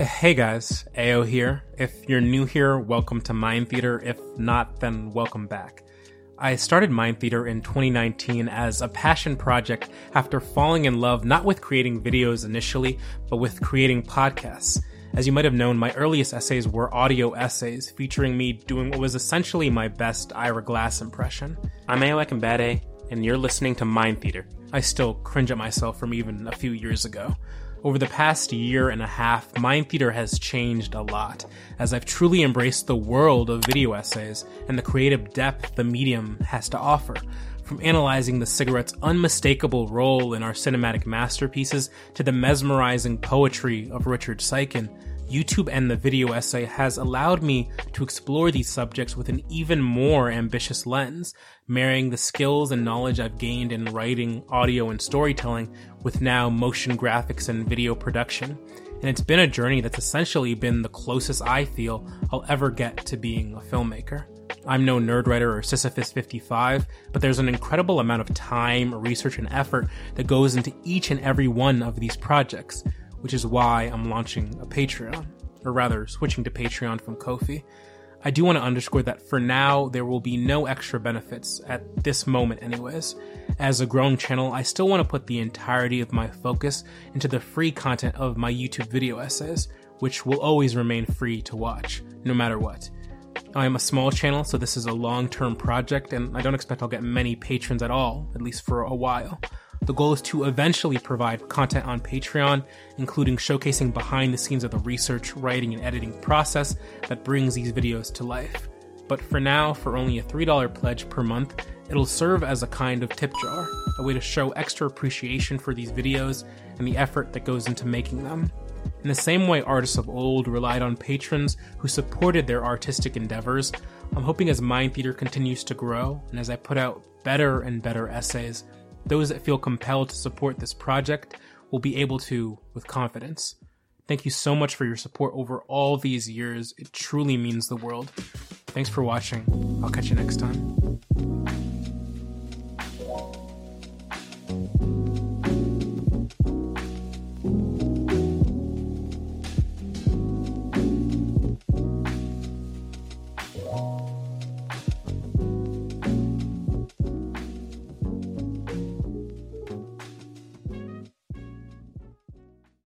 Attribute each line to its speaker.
Speaker 1: Hey guys, AO here. If you're new here, welcome to Mind Theater. If not, then welcome back. I started Mind Theater in 2019 as a passion project after falling in love not with creating videos initially, but with creating podcasts. As you might have known, my earliest essays were audio essays featuring me doing what was essentially my best Ira Glass impression. I'm Ao Akinbade, and you're listening to Mind Theater. I still cringe at myself from even a few years ago. Over the past year and a half, Mind Theater has changed a lot, as I've truly embraced the world of video essays and the creative depth the medium has to offer. From analyzing the cigarette's unmistakable role in our cinematic masterpieces to the mesmerizing poetry of Richard Siken, YouTube and the video essay has allowed me to explore these subjects with an even more ambitious lens, marrying the skills and knowledge I've gained in writing, audio, and storytelling with now motion graphics and video production. And it's been a journey that's essentially been the closest I feel I'll ever get to being a filmmaker. I'm no nerdwriter or Sisyphus 55, but there's an incredible amount of time, research, and effort that goes into each and every one of these projects which is why I'm launching a Patreon, or rather, switching to Patreon from Ko-fi. I do want to underscore that for now, there will be no extra benefits at this moment, anyways. As a growing channel, I still want to put the entirety of my focus into the free content of my YouTube video essays, which will always remain free to watch, no matter what. I am a small channel, so this is a long term project, and I don't expect I'll get many patrons at all, at least for a while. The goal is to eventually provide content on Patreon, including showcasing behind the scenes of the research, writing, and editing process that brings these videos to life. But for now, for only a $3 pledge per month, it'll serve as a kind of tip jar, a way to show extra appreciation for these videos and the effort that goes into making them. In the same way artists of old relied on patrons who supported their artistic endeavors, I'm hoping as Mind Theater continues to grow and as I put out better and better essays, those that feel compelled to support this project will be able to with confidence. Thank you so much for your support over all these years. It truly means the world. Thanks for watching. I'll catch you next time.